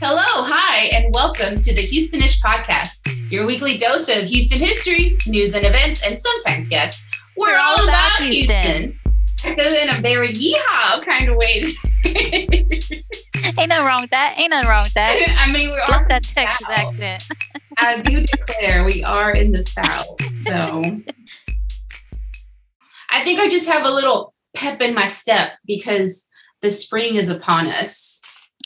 Hello, hi, and welcome to the Houstonish podcast, your weekly dose of Houston history, news and events, and sometimes guests. We're, We're all, all, about, about Houston. Houston. So in a very yeehaw kind of way. Ain't nothing wrong with that. Ain't nothing wrong with that. I mean, we are all that Texas South. accent. I do declare we are in the South. So I think I just have a little pep in my step because the spring is upon us.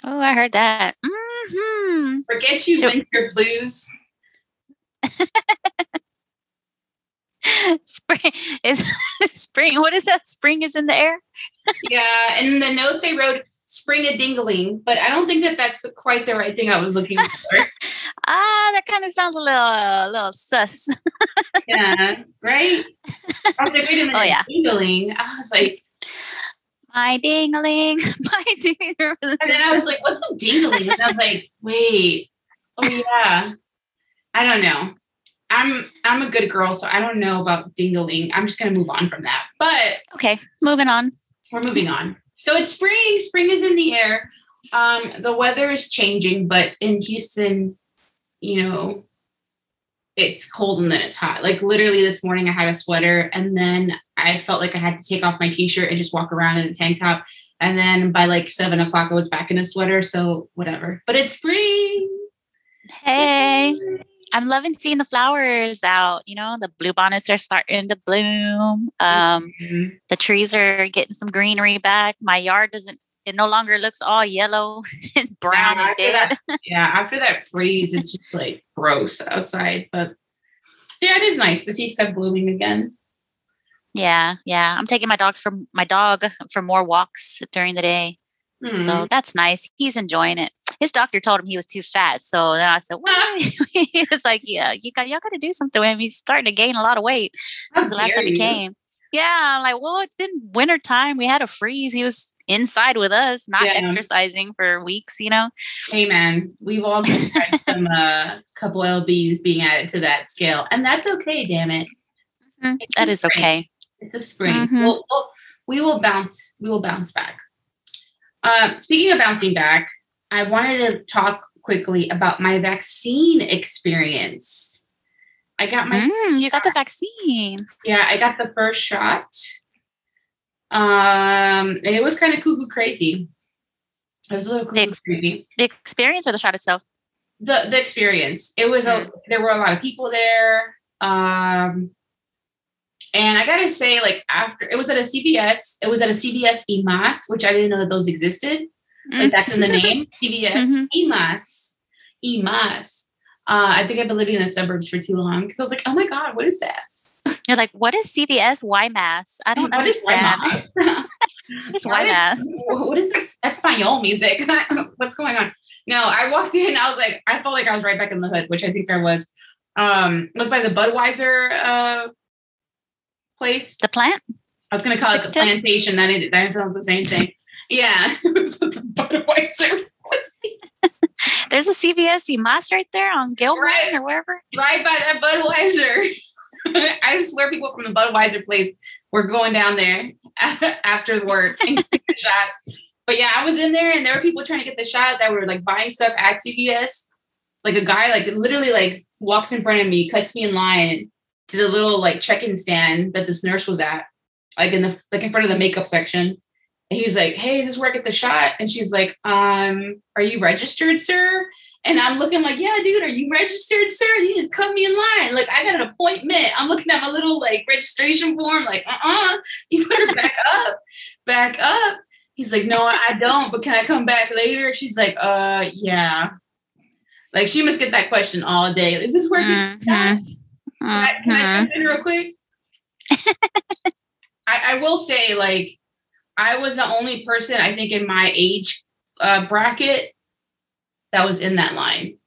Oh, I heard that. Mm-hmm. Forget you, winter blues. spring is spring. What is that? Spring is in the air. yeah, and the notes I wrote spring a dingling, but I don't think that that's quite the right thing I was looking for. ah, that kind of sounds a little, a little sus. yeah, right. I was like, wait a minute, oh, yeah. dingling. I was like, my dingling, my dingling. And then I was like, what's a dingling? And I was like, wait, oh yeah. I don't know. I'm I'm a good girl, so I don't know about dingling. I'm just gonna move on from that. But okay, moving on. We're moving on. So it's spring. Spring is in the air. Um, the weather is changing, but in Houston, you know, it's cold and then it's hot. Like literally this morning, I had a sweater, and then I felt like I had to take off my t-shirt and just walk around in a tank top. And then by like seven o'clock, I was back in a sweater. So whatever. But it's spring. Hey. I'm loving seeing the flowers out. You know, the blue bonnets are starting to bloom. Um, mm-hmm. The trees are getting some greenery back. My yard doesn't. It no longer looks all yellow and brown yeah, and dead. That, yeah, after that freeze, it's just like gross outside. But yeah, it is nice to see stuff blooming again. Yeah, yeah. I'm taking my dogs for my dog for more walks during the day. So hmm. that's nice. He's enjoying it his doctor told him he was too fat. So then I said, well, he was like, yeah, you got, y'all got to do something with him. He's starting to gain a lot of weight since the last time he came. Yeah, I'm like, well, it's been winter time. We had a freeze. He was inside with us, not yeah. exercising for weeks, you know? Hey man, we've all had some uh couple LBs being added to that scale. And that's okay, damn it. Mm-hmm. That is spring. okay. It's a spring. Mm-hmm. We'll, we'll, we will bounce, we will bounce back. Uh, speaking of bouncing back, I wanted to talk quickly about my vaccine experience. I got my mm, you got the vaccine. Yeah, I got the first shot. Um, and it was kind of cuckoo crazy. It was a little cuckoo the ex- crazy. The experience or the shot itself? The the experience. It was mm. a there were a lot of people there. Um and I gotta say, like after it was at a CVS, it was at a CVS y más, which I didn't know that those existed. Like that's in the name. CVS. Mm-hmm. y más. EMAS. Uh, I think I've been living in the suburbs for too long because I was like, oh my God, what is that? You're like, what is CVS? Mass? I don't what understand. what is why mass? What is this Espanol music? What's going on? No, I walked in. I was like, I felt like I was right back in the hood, which I think I was. Um, it was by the Budweiser uh, place. The plant. I was going to call it the plantation. That is, that is not the same thing. Yeah, Budweiser. There's a CVS y más right there on Gellhorn right, or wherever. Right by that Budweiser. I swear people from the Budweiser place were going down there after work and getting the shot. But yeah, I was in there and there were people trying to get the shot that were like buying stuff at CVS. Like a guy like literally like walks in front of me, cuts me in line to the little like check-in stand that this nurse was at, like in the like in front of the makeup section And he's like, Hey, is this where I get the shot? And she's like, Um, are you registered, sir? And I'm looking like, Yeah, dude, are you registered, sir? You just cut me in line. Like, I got an appointment. I'm looking at my little like registration form, like, uh uh you better back up, back up. He's like, No, I don't, but can I come back later? She's like, Uh, yeah. Like, she must get that question all day. Is this working? mm-hmm. Can I, can I jump in real quick? I, I will say, like, I was the only person I think in my age uh, bracket that was in that line.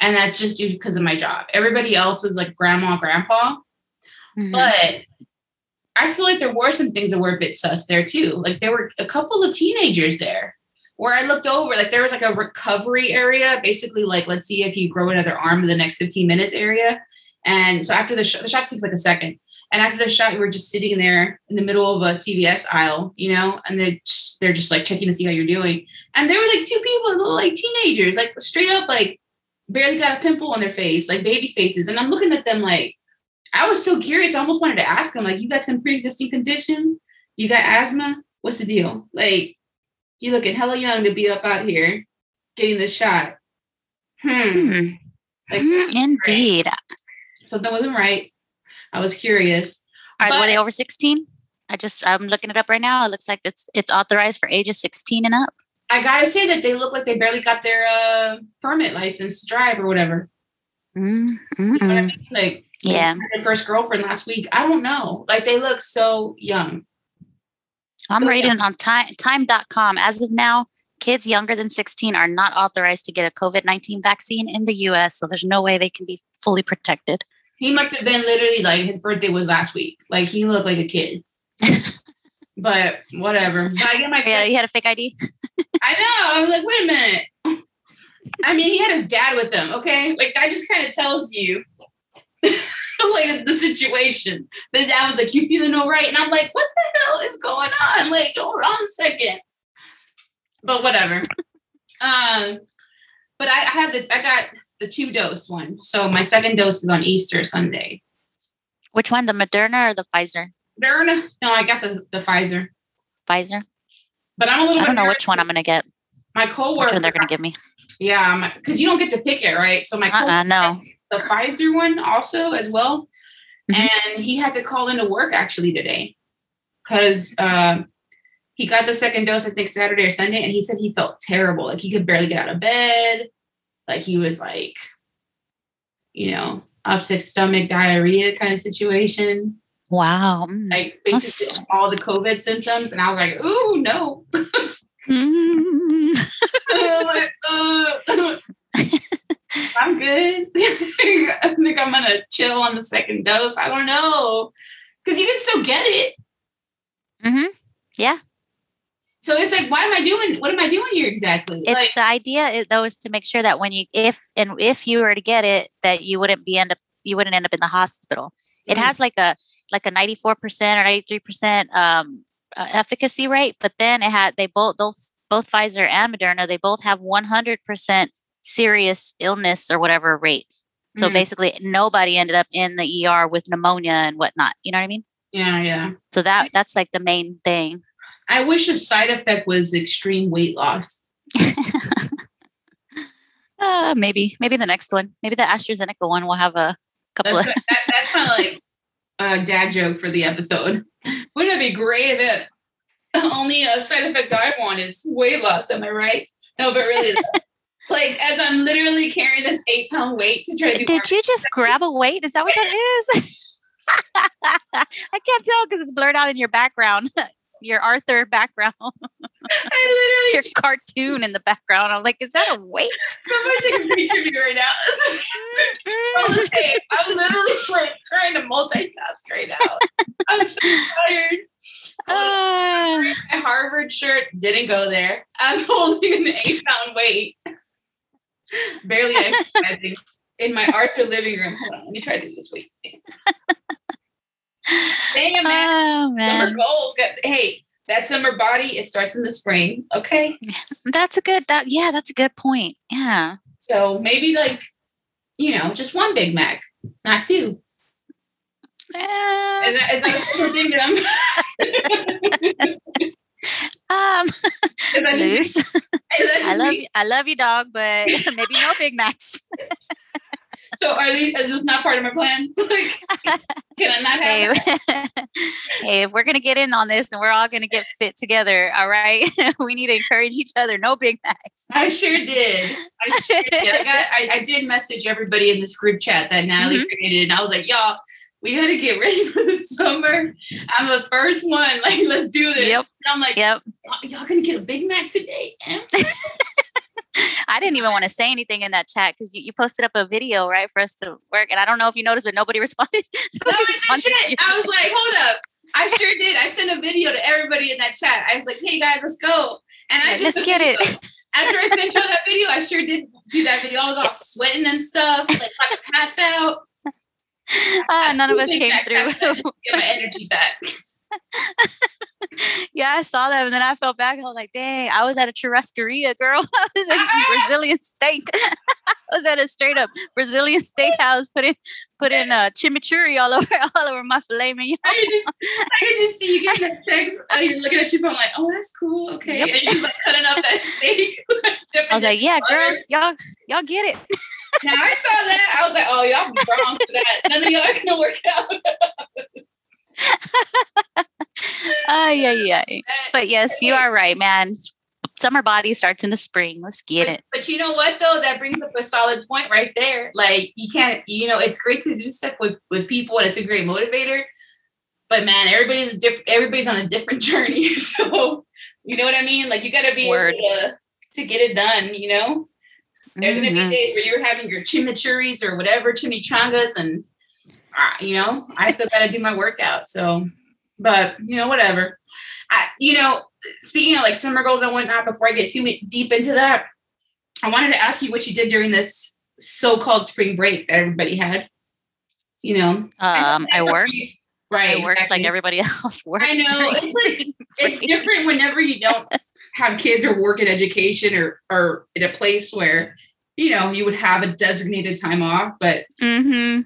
And that's just due because of my job. Everybody else was like grandma, grandpa. Mm-hmm. But I feel like there were some things that were a bit sus there too. Like there were a couple of teenagers there where I looked over, like there was like a recovery area, basically like let's see if you grow another arm in the next 15 minutes area. And so after the, sh- the shot takes like a second. And after the shot, we were just sitting there in the middle of a CVS aisle, you know, and they're just, they're just like checking to see how you're doing. And there were like two people, little like teenagers, like straight up, like barely got a pimple on their face, like baby faces. And I'm looking at them like, I was so curious. I almost wanted to ask them, like, you got some pre-existing condition? Do you got asthma? What's the deal? Like, you looking hella young to be up out here getting the shot. Hmm. hmm. Like, Indeed. Right. Something wasn't right. I was curious. All right, were they over 16? I just I'm looking it up right now. It looks like it's it's authorized for ages 16 and up. I gotta say that they look like they barely got their uh, permit license to drive or whatever. Mm-hmm. You know I mean? Like yeah, their first girlfriend last week. I don't know. Like they look so young. I'm so reading young. on time time.com. As of now, kids younger than 16 are not authorized to get a COVID 19 vaccine in the US. So there's no way they can be fully protected. He must have been literally like his birthday was last week. Like he looked like a kid. but whatever. But I get my yeah, he had a fake ID. I know. I was like, wait a minute. I mean, he had his dad with him. Okay, like that just kind of tells you like the situation. The dad was like, "You feeling all right?" And I'm like, "What the hell is going on?" Like, hold on a second. But whatever. um, but I, I have the I got the two dose one. So my second dose is on Easter Sunday. Which one, the Moderna or the Pfizer? Moderna. No, I got the, the Pfizer. Pfizer. But I'm a little. I don't know which one I'm gonna get. My coworker. Which one they're gonna give me? Yeah, because you don't get to pick it, right? So my uh-uh, no the Pfizer one also as well, mm-hmm. and he had to call into work actually today because uh, he got the second dose I think Saturday or Sunday, and he said he felt terrible, like he could barely get out of bed, like he was like, you know, upset stomach, diarrhea kind of situation. Wow. Like basically That's... all the COVID symptoms. And I was like, ooh, no. mm. like, uh. I'm good. I think I'm gonna chill on the second dose. I don't know. Cause you can still get it. Mm-hmm. Yeah. So it's like, why am I doing? What am I doing here exactly? It's like, the idea though is to make sure that when you, if and if you were to get it, that you wouldn't be end up, you wouldn't end up in the hospital. It mm-hmm. has like a like a ninety four percent or ninety three percent um uh, efficacy rate, but then it had they both those both Pfizer and Moderna they both have one hundred percent serious illness or whatever rate. So mm. basically, nobody ended up in the ER with pneumonia and whatnot. You know what I mean? Yeah, yeah. So that that's like the main thing. I wish a side effect was extreme weight loss. uh, maybe, maybe the next one. Maybe the AstraZeneca one will have a couple that's, of. that, that's kind of like a dad joke for the episode. Wouldn't it be great if it only a side effect I want is weight loss? Am I right? No, but really, like as I'm literally carrying this eight pound weight to try to. Did you just grab a weight? Is that what that is? I can't tell because it's blurred out in your background, your Arthur background. I literally your cartoon in the background. I'm like, is that a weight? Somebody take a picture of me right now. okay, I'm literally like trying to multitask right now. I'm so tired. Uh, my Harvard shirt didn't go there. I'm holding an eight pound weight barely exercising in my Arthur living room. Hold on, let me try to do this. Wait. Damn, man. Oh, man. Summer goals. Got, hey, that summer body, it starts in the spring. Okay. That's a good, that, yeah, that's a good point. Yeah. So maybe like, you know, just one Big Mac, not two. Uh, is that, is that Um, Loose. I love you. I love you, dog, but maybe no Big Macs. so are these? Is this not part of my plan? like, can I not have? Hey, hey, if we're gonna get in on this and we're all gonna get fit together, all right, we need to encourage each other. No Big Macs. I sure did. I sure did. I, got, I, I did message everybody in this group chat that Natalie mm-hmm. created, and I was like, y'all we got to get ready for the summer. I'm the first one. Like, let's do this. Yep. And I'm like, yep. Y'all gonna get a Big Mac today? I didn't even want to say anything in that chat because you, you, posted up a video, right, for us to work. And I don't know if you noticed, but nobody responded. nobody no, responded I was like, hold up. I sure did. I sent a video to everybody in that chat. I was like, hey guys, let's go. And I just get it. After I sent you that video, I sure did do that video. I was all sweating and stuff, like I could pass out. uh, none of us came through. Get my energy back. yeah, I saw that, and then I felt back. I was like, "Dang, I was at a churrascaria, girl. I was eating Brazilian steak. I was at a straight up Brazilian steakhouse, putting putting uh, chimichurri all over all over my filet mignon. I could just, I could just see you getting that text. And you're looking at your phone like, "Oh, that's cool. Okay," yep. and you're just like cutting up that steak. I was like, "Yeah, girls, y'all y'all get it." now I saw that. I was like, "Oh, y'all wrong for that. None of y'all are gonna work out." Uh, yeah, yeah. But yes, you are right, man. Summer body starts in the spring. Let's get it. But you know what though? That brings up a solid point right there. Like you can't, you know, it's great to do stuff with with people and it's a great motivator. But man, everybody's different. Everybody's on a different journey. so you know what I mean? Like you got to be Word. able to, to get it done. You know, there's mm-hmm. gonna be days where you're having your chimichurris or whatever chimichangas, and you know, I still got to do my workout. So but you know, whatever. I, you know, speaking of like summer goals and whatnot, before I get too deep into that, I wanted to ask you what you did during this so-called spring break that everybody had. You know, um, I, I worked. Right, I worked exactly. like everybody else worked. I know it's like it's different whenever you don't have kids or work in education or or in a place where you know you would have a designated time off. But mm-hmm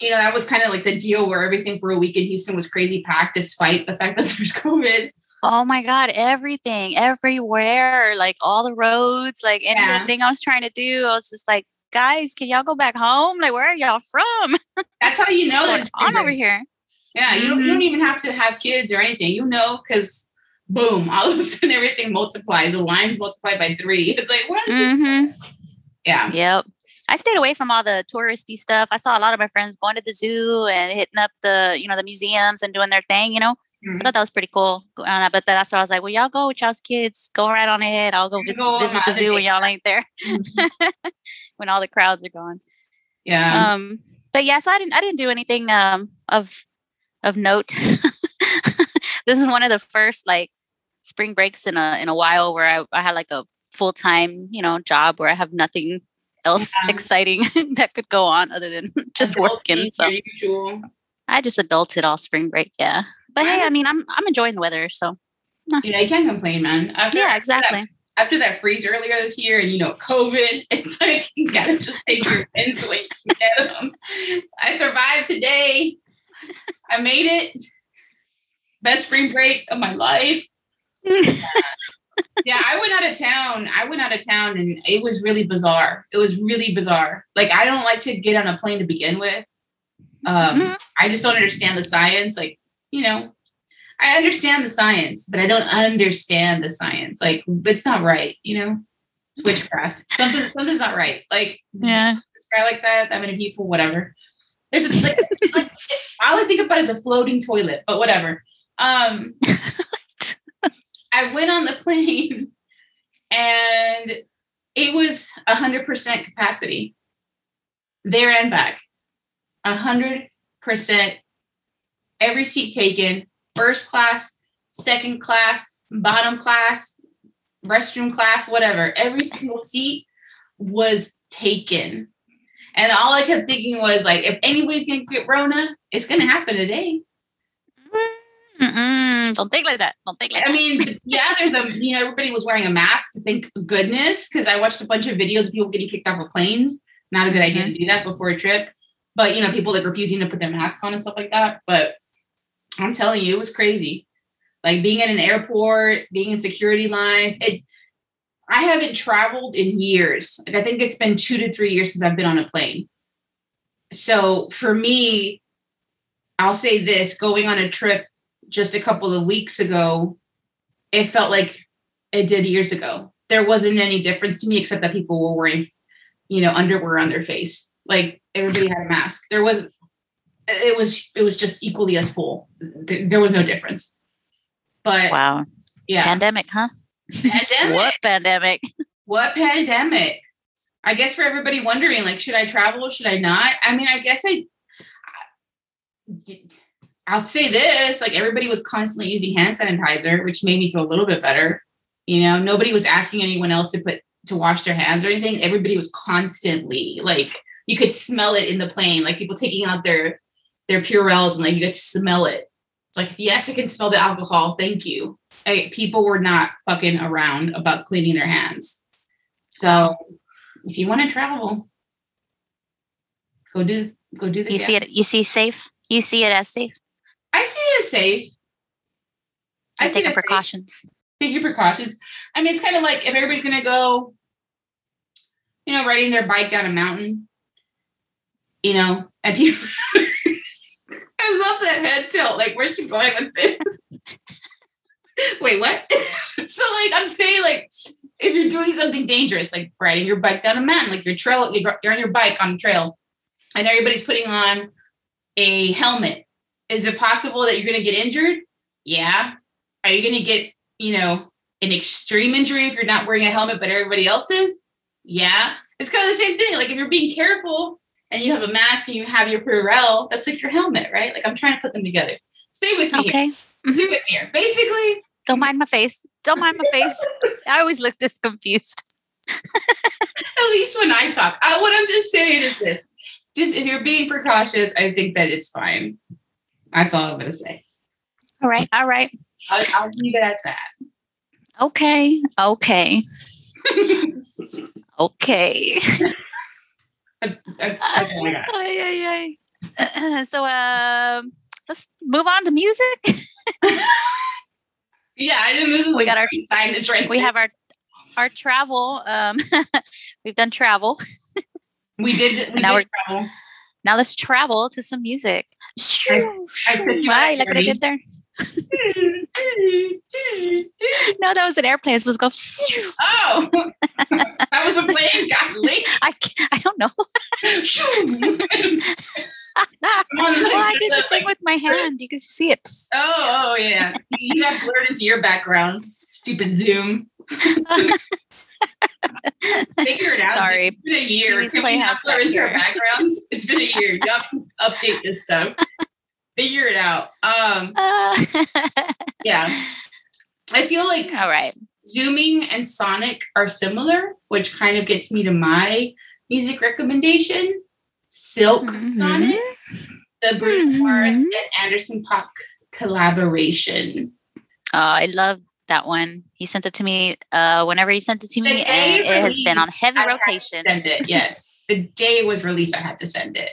you know, that was kind of like the deal where everything for a week in Houston was crazy packed despite the fact that there's COVID. Oh my God, everything, everywhere, like all the roads, like yeah. anything I was trying to do, I was just like, guys, can y'all go back home? Like, where are y'all from? That's how you know that it's on over here. Yeah, you, don't, you don't mm-hmm. even have to have kids or anything. You know, because boom, all of a sudden everything multiplies. The lines multiply by three. It's like, what? Mm-hmm. Yeah. Yep. I stayed away from all the touristy stuff. I saw a lot of my friends going to the zoo and hitting up the, you know, the museums and doing their thing, you know. Mm-hmm. I thought that was pretty cool. Uh, but that's why I was like, well, y'all go with y'all's kids. Go right on ahead. I'll go visit, go visit the zoo when y'all ain't there. Mm-hmm. when all the crowds are gone. Yeah. Um, but yeah, so I didn't I didn't do anything um of of note. this is one of the first like spring breaks in a in a while where I, I had like a full time, you know, job where I have nothing else yeah. exciting that could go on other than just working. So usual. I just adulted all spring break, yeah. But hey, I mean, I'm I'm enjoying the weather, so yeah, you can't complain, man. After, yeah, exactly. After that, after that freeze earlier this year, and you know, COVID, it's like you gotta just take your wins when you get them. I survived today. I made it. Best spring break of my life yeah, I went out of town. I went out of town and it was really bizarre. It was really bizarre. Like I don't like to get on a plane to begin with. Um, mm-hmm. I just don't understand the science. Like, you know, I understand the science, but I don't understand the science. Like it's not right, you know? witchcraft. Something something's not right. Like yeah, this guy like that, that many people, whatever. There's a, like, like all I think about is a floating toilet, but whatever. Um I went on the plane and it was 100% capacity there and back. 100% every seat taken, first class, second class, bottom class, restroom class, whatever. Every single seat was taken. And all I kept thinking was like, if anybody's gonna get Rona, it's gonna happen today. Mm-mm, don't think like that. Don't think like I mean, yeah, there's a, you know, everybody was wearing a mask. To thank goodness, because I watched a bunch of videos of people getting kicked off of planes. Not a good idea mm-hmm. to do that before a trip. But, you know, people like refusing to put their mask on and stuff like that. But I'm telling you, it was crazy. Like being at an airport, being in security lines. It, I haven't traveled in years. Like I think it's been two to three years since I've been on a plane. So for me, I'll say this going on a trip just a couple of weeks ago, it felt like it did years ago. There wasn't any difference to me except that people were wearing, you know, underwear on their face. Like everybody had a mask. There was, it was, it was just equally as full. There was no difference. But wow, yeah, pandemic, huh? Pandemic. what pandemic? What pandemic? I guess for everybody wondering, like, should I travel? Should I not? I mean, I guess I, I I'll say this like everybody was constantly using hand sanitizer, which made me feel a little bit better. You know, nobody was asking anyone else to put to wash their hands or anything. Everybody was constantly like you could smell it in the plane, like people taking out their their Purells and like you could smell it. It's like, yes, I can smell the alcohol. Thank you. Like, people were not fucking around about cleaning their hands. So if you want to travel, go do go do the. You see it. You see safe. You see it as safe. I see it as safe. I take precautions. Safe. Take your precautions. I mean, it's kind of like if everybody's gonna go, you know, riding their bike down a mountain, you know, and people. I love that head tilt. Like, where's she going with this? Wait, what? so, like, I'm saying, like, if you're doing something dangerous, like riding your bike down a mountain, like your trail, you're on your bike on a trail, and everybody's putting on a helmet. Is it possible that you're going to get injured? Yeah. Are you going to get, you know, an extreme injury if you're not wearing a helmet, but everybody else is? Yeah. It's kind of the same thing. Like if you're being careful and you have a mask and you have your Purell, that's like your helmet, right? Like I'm trying to put them together. Stay with me. Okay. Here. Stay with me here. Basically, don't mind my face. Don't mind my face. I always look this confused. At least when I talk. I, what I'm just saying is this. Just if you're being precautious, I think that it's fine. That's all I'm going to say. All right. All right. I'll, I'll leave it at that. Okay. Okay. okay. That's, that's, that's all I got. Ay, ay, ay. so um, let's move on to music. yeah, I didn't. We got our sign to drink. We have our our travel. Um, we've done travel. We did. We now did we're travel. now let's travel to some music. I, I Look what I did there. no, that was an airplane. It was go. Oh, that was a plane. I I don't know. well, I did the thing with my hand. You can see it. Oh, oh yeah. You got blurred into your background. Stupid Zoom. Figure it out. Sorry. It's been a year. Can we not blur into our backgrounds? It's been a year. You have to update this stuff. Figure it out. Um uh. yeah. I feel like all right. Zooming and Sonic are similar, which kind of gets me to my music recommendation. Silk mm-hmm. Sonic, the Bruno mm-hmm. Mars and Anderson .Paak collaboration. Oh, I love that one. He sent it to me uh, whenever he sent it to me, and it has been on heavy I rotation. send it, yes. the day it was released, I had to send it.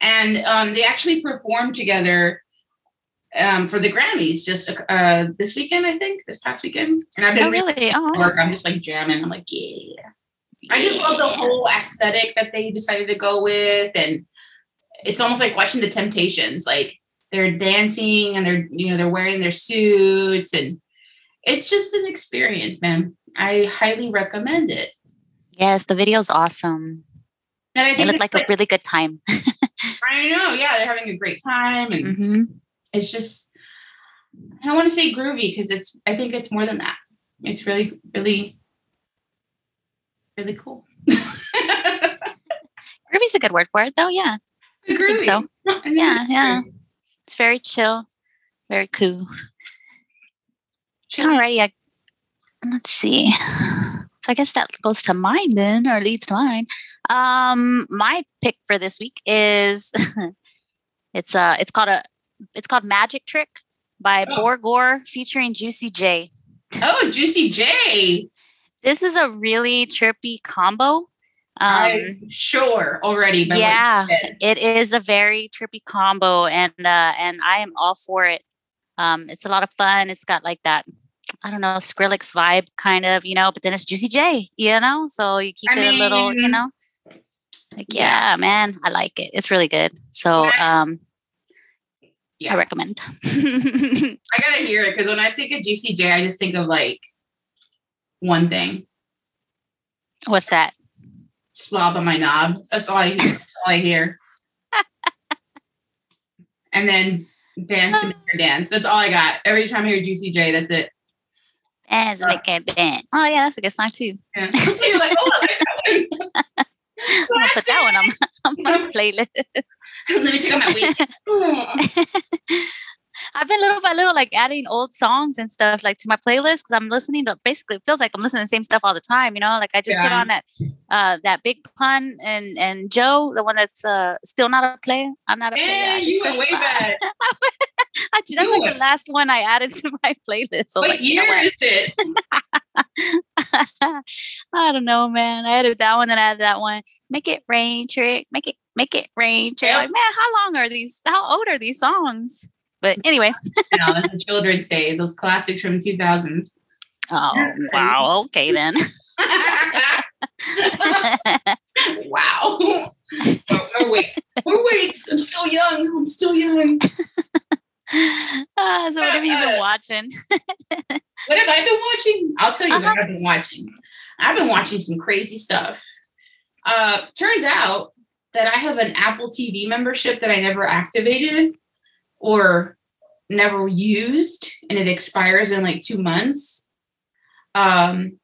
And um, they actually performed together um, for the Grammys just uh, this weekend, I think, this past weekend. And I've been oh, really oh. work. I'm just like jamming. I'm like, yeah. yeah. I just love the whole aesthetic that they decided to go with, and it's almost like watching the Temptations. Like they're dancing and they're you know they're wearing their suits and it's just an experience, man. I highly recommend it. Yes, the video's awesome. And I think it looked like, like, a really good time. I know, yeah, they're having a great time, and mm-hmm. it's just I don't want to say groovy because it's I think it's more than that. It's really, really, really cool. Groovy's a good word for it, though. Yeah, groovy. so. yeah, yeah. It's very chill, very cool. Alrighty, I, let's see. So I guess that goes to mine then, or leads to mine. Um, my pick for this week is it's uh it's called a it's called Magic Trick by oh. Borgore featuring Juicy J. Oh, Juicy J. This is a really trippy combo. Um, I'm sure already. yeah, it is a very trippy combo, and uh, and I am all for it. Um, it's a lot of fun. It's got like that I don't know, Skrillex vibe kind of, you know, but then it's Juicy J, you know? So you keep I it mean, a little, you know? Like, yeah, yeah, man, I like it. It's really good. So um yeah. I recommend. I gotta hear it because when I think of Juicy J, I just think of like one thing. What's that? Slob on my knob. That's all I hear. all I hear. and then dance to dance. That's all I got. Every time I hear Juicy J, that's it as a ah. band. Oh yeah, that's a good song too. Yeah. You're like, oh, I am gonna put that one on my, on my playlist. Let me check out my week. Mm. I've been little by little like adding old songs and stuff like to my playlist because I'm listening to basically it feels like I'm listening to the same stuff all the time, you know. Like I just yeah. put on that uh that Big Pun and and Joe, the one that's uh still not a player. I'm not a player. Hey, you went way back. I, that's like the last one I added to my playlist. So what like, year you know what? is it? I don't know, man. I added that one, then I added that one. Make it rain, trick. Make it make it rain, trick. Yep. Like, man, how long are these? How old are these songs? But anyway, no, that's the children say. Those classics from two thousands. Oh wow! Okay then. wow. Oh, oh, wait. Oh wait. I'm still young. I'm still young. Uh, so what have you been watching? what have I been watching? I'll tell you uh-huh. what I've been watching. I've been watching some crazy stuff. Uh, turns out that I have an Apple TV membership that I never activated or never used, and it expires in like two months. Um,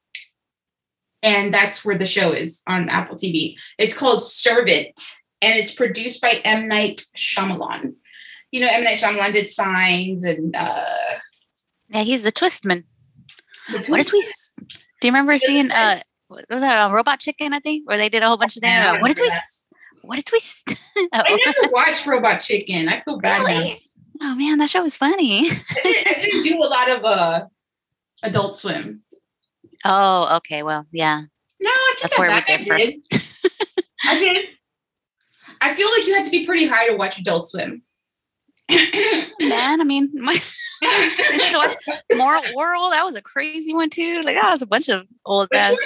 and that's where the show is on Apple TV. It's called Servant, and it's produced by M. Night Shyamalan. You know, M. Night Shyamalan did Signs and uh yeah, he's the Twistman. The What did we? Do you remember seeing uh was that a Robot Chicken? I think, where they did a whole bunch of things. what did we? What did we? oh. I never watched Robot Chicken. I feel bad. Really? Oh man, that show was funny. I, didn't, I, didn't, do a lot of uh Adult Swim. Oh, okay. Well, yeah. No, that's where we differ. I did. I did. I feel like you had to be pretty high to watch Adult Swim. Man, I mean, my I watch Moral Orel. That was a crazy one too. Like that was a bunch of old ass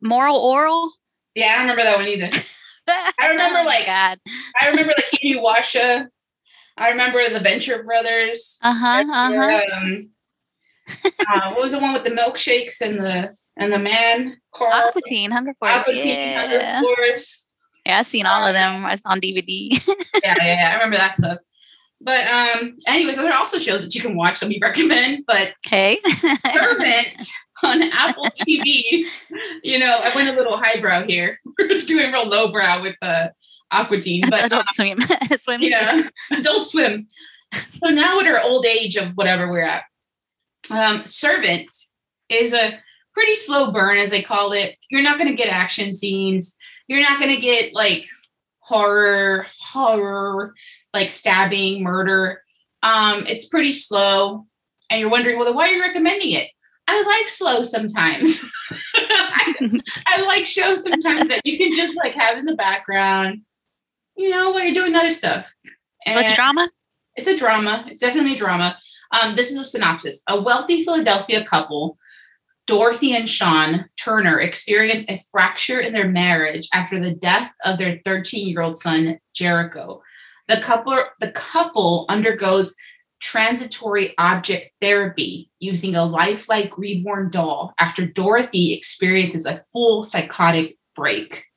Moral Orel. Yeah, I don't remember that one either. I remember oh like God. I remember like Inuyasha. I remember the Venture Brothers. Uh huh. Uh huh. Um, uh, what was the one with the milkshakes and the and the man? Carl? Aqua Hunger Force. Aqua yeah. Hunger Force. Yeah, I've seen all of them on DVD. yeah, yeah, yeah, I remember that stuff. But um, anyways, there are also shows that you can watch that we recommend. But okay, Servant on Apple TV. You know, I went a little highbrow here. We're doing real lowbrow with the Aqua Teen, but Adult um, Swim, swim. Yeah, Adult Swim. So now at our old age of whatever we're at, um, Servant is a pretty slow burn, as they call it. You're not going to get action scenes. You're not going to get like horror, horror like stabbing, murder. Um, it's pretty slow. And you're wondering, well, why are you recommending it? I like slow sometimes. I, I, like shows sometimes that you can just like have in the background, you know, while you're doing other stuff. And What's drama? It's a drama. It's definitely a drama. Um, this is a synopsis. A wealthy Philadelphia couple, Dorothy and Sean Turner, experience a fracture in their marriage after the death of their 13 year old son, Jericho. The couple, the couple undergoes transitory object therapy using a lifelike reborn doll after Dorothy experiences a full psychotic break.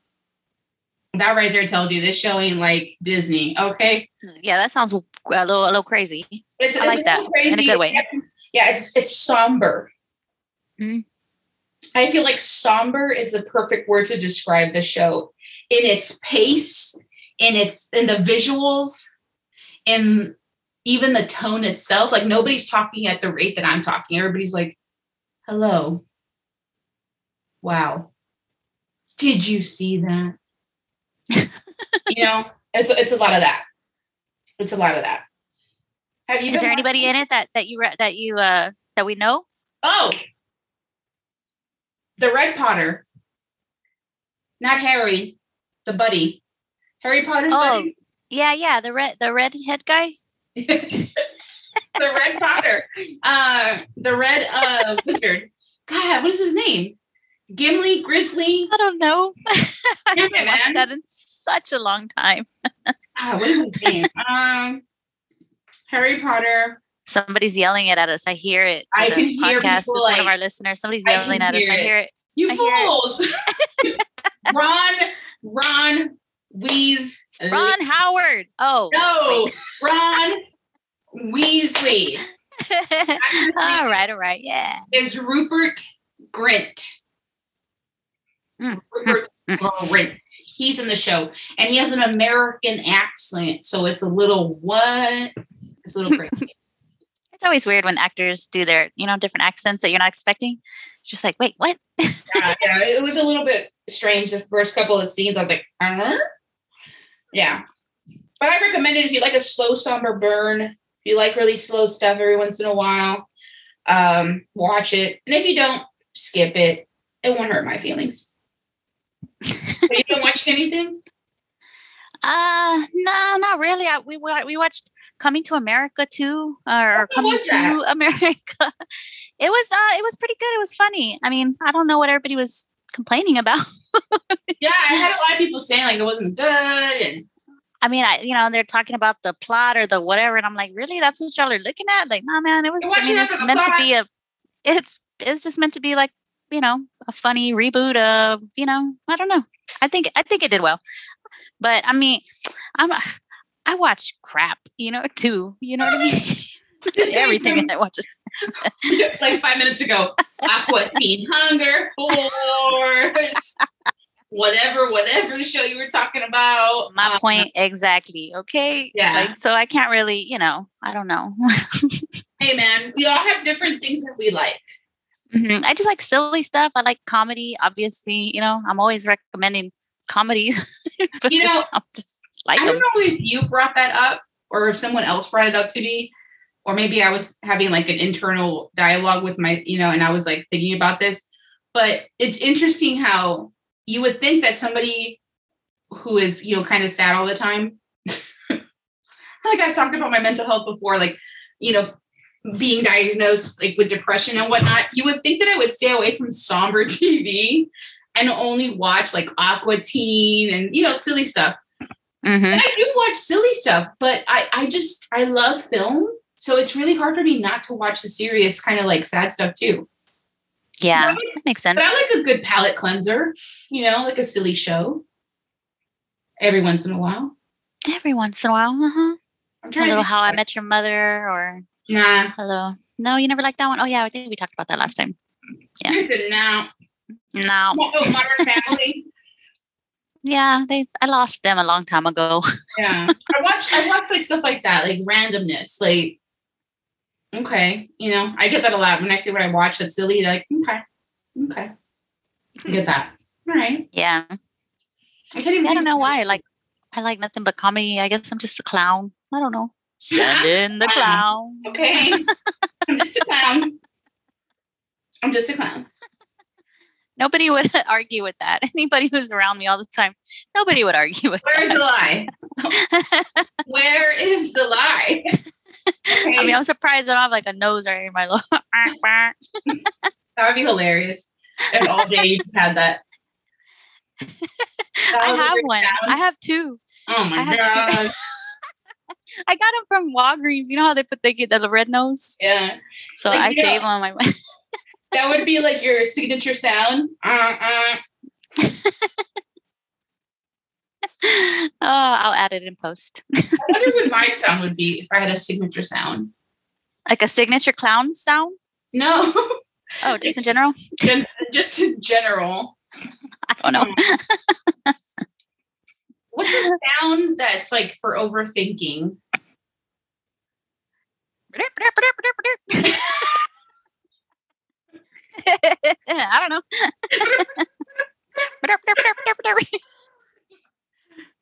That right there tells you this show ain't like Disney, okay? Yeah, that sounds a little, a little crazy. It's, I it's like that crazy. in a good way. Yeah, it's it's somber. Mm-hmm. I feel like somber is the perfect word to describe the show in its pace in it's in the visuals in even the tone itself like nobody's talking at the rate that i'm talking everybody's like hello wow did you see that you know it's it's a lot of that it's a lot of that have you is there anybody in it that that you that you uh that we know oh the red potter not harry the buddy Harry Potter's oh, buddy? Yeah, yeah, the red the red head guy. the red Potter. Uh the red uh wizard. God, what is his name? Gimli, Grizzly? I don't know. I haven't watched that in such a long time. ah, what is his name? Um Harry Potter. Somebody's yelling it at us. I hear it. I can hear podcast is like, one of our listeners. Somebody's yelling at us. It. I hear it. You I fools! Ron, Ron Weasley. Ron Howard. Oh. No, Ron Weasley. all right, all right. Yeah. Is Rupert Grint. Mm. Rupert mm. Grint. He's in the show. And he has an American accent. So it's a little what? It's a little crazy. It's always weird when actors do their, you know, different accents that you're not expecting. Just like, wait, what? yeah, yeah, it was a little bit strange the first couple of scenes. I was like, uh-huh. yeah. But I recommend it if you like a slow, somber burn. If you like really slow stuff every once in a while, um, watch it. And if you don't, skip it. It won't hurt my feelings. So you don't watch anything? Uh, no, not really. I, we we watched Coming to America too, or, or Coming to America. It was uh, it was pretty good. It was funny. I mean, I don't know what everybody was complaining about. yeah, I had a lot of people saying like it wasn't good, and I mean, I you know they're talking about the plot or the whatever, and I'm like, really? That's what y'all are looking at? Like, nah, man, it was. I mean, it's meant plot. to be a. It's it's just meant to be like you know a funny reboot of you know I don't know. I think I think it did well. But I mean, I'm I watch crap, you know, too. You know what I mean? Everything I watch. like five minutes ago, Aqua Teen Hunger Force. whatever, whatever show you were talking about. My um, point exactly. Okay. Yeah. Like, so I can't really, you know, I don't know. hey man, we all have different things that we like. Mm-hmm. I just like silly stuff. I like comedy, obviously. You know, I'm always recommending comedies. you know, like I don't them. know if you brought that up or if someone else brought it up to me, or maybe I was having like an internal dialogue with my, you know, and I was like thinking about this. But it's interesting how you would think that somebody who is, you know, kind of sad all the time, like I've talked about my mental health before, like, you know, being diagnosed like with depression and whatnot, you would think that I would stay away from somber TV and only watch like Aqua Teen and you know silly stuff. Mm-hmm. And I do watch silly stuff, but I I just I love film, so it's really hard for me not to watch the serious kind of like sad stuff too. Yeah, like, that makes sense. But I like a good palate cleanser, you know, like a silly show every once in a while. Every once in a while, uh-huh. I'm trying a little How I Met Your Mother or Nah. Hello. No, you never liked that one. Oh yeah, I think we talked about that last time. Yeah. I said no. No. Oh, Modern Family. yeah, they. I lost them a long time ago. yeah, I watch. I watch like stuff like that, like randomness. Like, okay, you know, I get that a lot when I see what I watch that's silly. Like, okay, okay, I get that. All right. Yeah. I can't even. I don't know why. Like, I like nothing but comedy. I guess I'm just a clown. I don't know. Stand in the clown. Okay. I'm just a clown. I'm just a clown. Nobody would argue with that. Anybody who's around me all the time, nobody would argue with Where's the lie? Where is the lie? Okay. I mean, I'm surprised I don't have like a nose right in my lower. that would be hilarious if all day you just had that. that I have one. Down. I have two. Oh my god. I got them from Walgreens. You know how they put they get the red nose? Yeah. So like, I save them on my that would be like your signature sound. Uh, uh. oh, I'll add it in post. I wonder what my sound would be if I had a signature sound. Like a signature clown sound? No. Oh, just in general? just in general. I don't know. What's a sound that's like for overthinking? I don't know.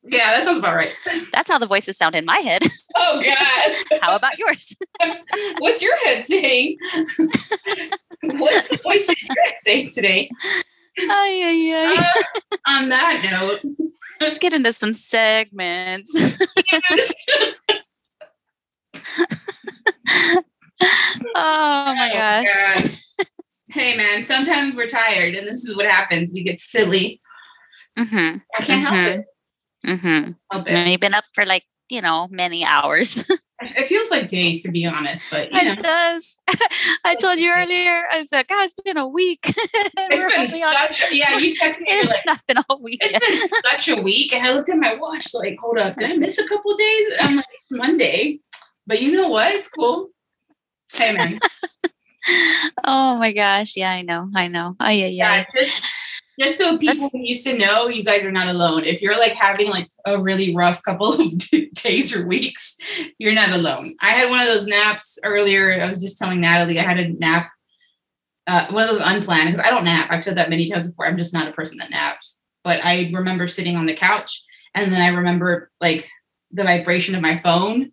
yeah, that sounds about right. That's how the voices sound in my head. Oh God. how about yours? What's your head saying? What's the voice in your head saying today? Ay, ay, ay. Uh, on that note, let's get into some segments. oh my oh, gosh. Hey man, sometimes we're tired and this is what happens. We get silly. Mm-hmm. I can't mm-hmm. help it. Mm-hmm. Help it. You've been up for like, you know, many hours. it feels like days to be honest, but you know. it does. I told you earlier. I said, "God, oh, it's been a week." it's been such. A, yeah, you texted me. It's like, not been a week. It's been such a week, and I looked at my watch. Like, hold up, did I miss a couple days? I'm like, it's Monday, but you know what? It's cool. Hey man, oh my gosh. Yeah, I know. I know. Oh, yeah, yeah. Yeah, just just so people used to know you guys are not alone. If you're like having like a really rough couple of days or weeks, you're not alone. I had one of those naps earlier. I was just telling Natalie I had a nap, uh, one of those unplanned because I don't nap. I've said that many times before. I'm just not a person that naps. But I remember sitting on the couch and then I remember like the vibration of my phone,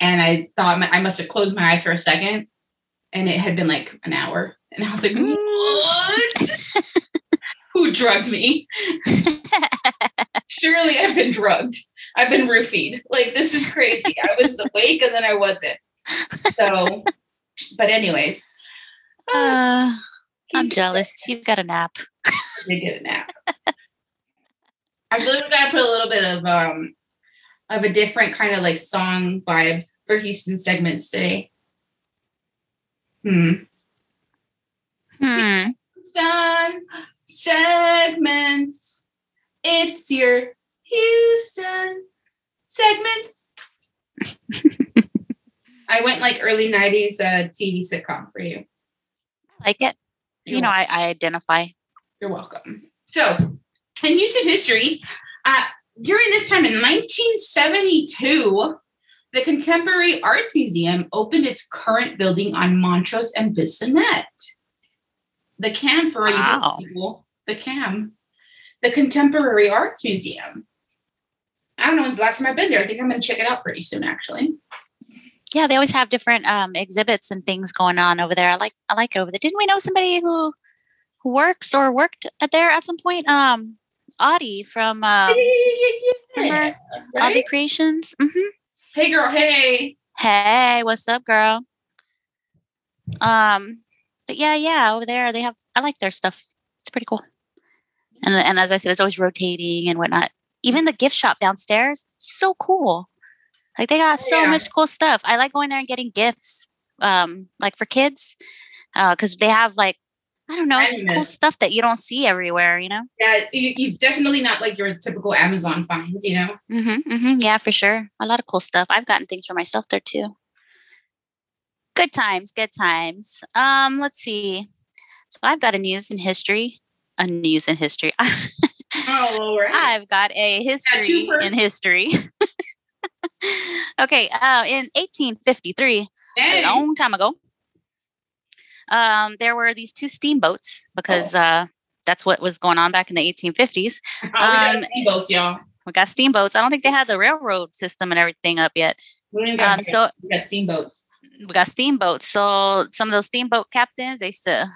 and I thought I must have closed my eyes for a second, and it had been like an hour, and I was like, what? Who drugged me? Surely I've been drugged. I've been roofied. Like this is crazy. I was awake and then I wasn't. So, but anyways. Uh, I'm jealous. You've got a nap. You get a nap. I feel like we gotta put a little bit of um of a different kind of like song vibe for Houston segments today. Hmm. Hmm. Houston segments. It's your Houston segments. I went like early 90s uh, TV sitcom for you. I like it. You're you know, I, I identify. You're welcome. So, in Houston history, uh, during this time in 1972, the Contemporary Arts Museum opened its current building on Montrose and Bissonnet. The CAM for wow. people, the CAM, the Contemporary Arts Museum. I don't know when's the last time I've been there. I think I'm going to check it out pretty soon, actually. Yeah, they always have different um, exhibits and things going on over there. I like I like it over there. Didn't we know somebody who who works or worked at there at some point? Um, Audie from uh, yeah, right? Audie Creations. Mm-hmm. Hey, girl. Hey. Hey, what's up, girl? Um, but yeah, yeah, over there they have. I like their stuff. It's pretty cool. And and as I said, it's always rotating and whatnot. Even the gift shop downstairs, so cool. Like they got so yeah. much cool stuff. I like going there and getting gifts, um, like for kids, because uh, they have like I don't know, just cool stuff that you don't see everywhere, you know? Yeah, you, you definitely not like your typical Amazon finds, you know? Mm-hmm, mm-hmm, yeah, for sure. A lot of cool stuff. I've gotten things for myself there too. Good times, good times. Um, let's see. So I've got a news in history. A news in history. oh, all right. I've got a history in history. okay, uh, in 1853, Dang. a long time ago, um, there were these two steamboats because oh. uh, that's what was going on back in the 1850s. Oh, we got um, steamboats, y'all. We got steamboats. I don't think they had the railroad system and everything up yet. We um, so we got steamboats. We got steamboats. So some of those steamboat captains, they used to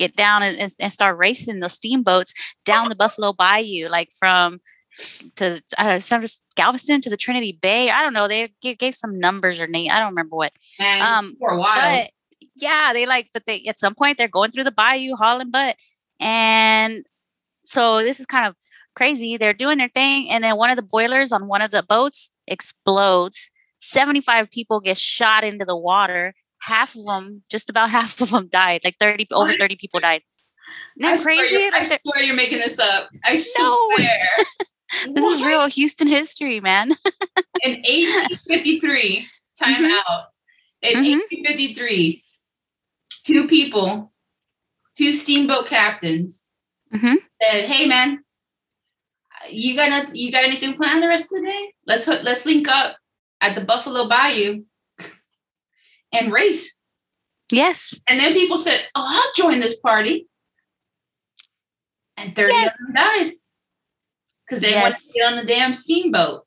get down and, and start racing the steamboats down the Buffalo Bayou, like from to uh, Galveston to the Trinity Bay. I don't know. They gave, gave some numbers or name. I don't remember what. And um, for a while. But yeah, they like, but they at some point they're going through the bayou hauling butt. And so this is kind of crazy. They're doing their thing, and then one of the boilers on one of the boats explodes. 75 people get shot into the water. Half of them, just about half of them died. Like 30 what? over 30 people died. Isn't that crazy? Swear I swear you're making this up. I swear. this what? is real Houston history, man. in 1853, time mm-hmm. out. In mm-hmm. 1853, two people, two steamboat captains, mm-hmm. said, "Hey, man, you got you got anything planned the rest of the day? Let's let's link up at the Buffalo Bayou and race." Yes. And then people said, "Oh, I'll join this party," and thirty yes. of them died because they yes. wanted to get on the damn steamboat.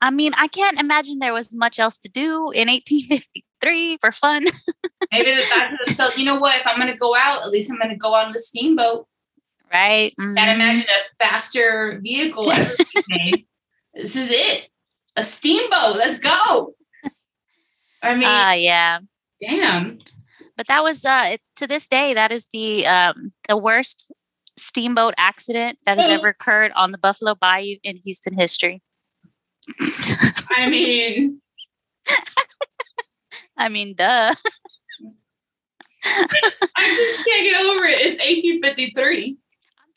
I mean, I can't imagine there was much else to do in 1853 for fun. Maybe they thought to themselves, you know what? If I'm going to go out, at least I'm going to go on the steamboat. Right. Mm-hmm. Can't imagine a faster vehicle ever made. This is it. A steamboat. Let's go. I mean, uh, yeah. Damn. But that was uh it's to this day that is the um the worst steamboat accident that has ever occurred on the Buffalo Bayou in Houston history. I mean I mean, duh. I just can't get over it. It's 1853.